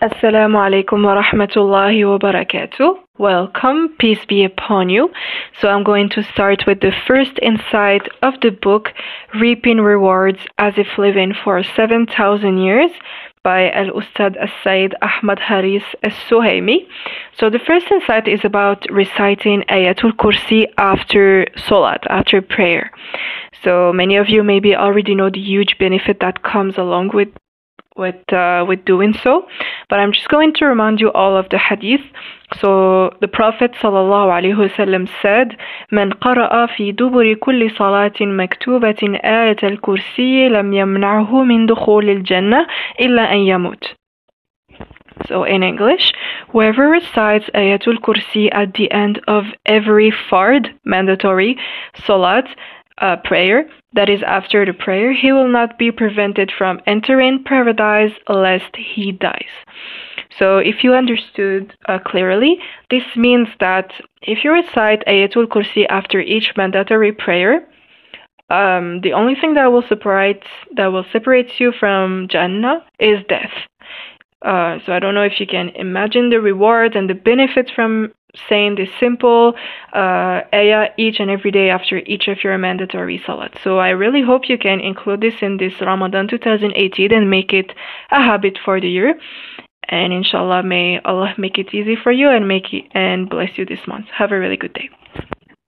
Assalamu alaikum wa rahmatullahi wa barakatuh. Welcome, peace be upon you. So I'm going to start with the first insight of the book, Reaping Rewards as if living for 7,000 years by Al-Ustad As-Said Ahmad Haris As-Suhaimi. So the first insight is about reciting Ayatul Kursi after Salat, after prayer. So many of you maybe already know the huge benefit that comes along with with uh, with doing so. But I'm just going to remind you all of the hadith. So the Prophet sallallahu alaihi wasallam said, "من قرأ في دبر كل صلاة مكتوبة آية الكرسي لم يمنعه من دخول الجنة إلا أن يموت." So in English, whoever recites Ayatul Kursi at the end of every fard, mandatory salat, uh, prayer, that is after the prayer, he will not be prevented from entering paradise lest he dies. So, if you understood uh, clearly, this means that if you recite Ayatul Kursi after each mandatory prayer, um, the only thing that will separate that will separate you from Jannah is death. Uh, so I don't know if you can imagine the rewards and the benefits from saying this simple uh, ayah each and every day after each of your mandatory salat. So I really hope you can include this in this Ramadan 2018 and make it a habit for the year. And inshallah, may Allah make it easy for you and make it and bless you this month. Have a really good day.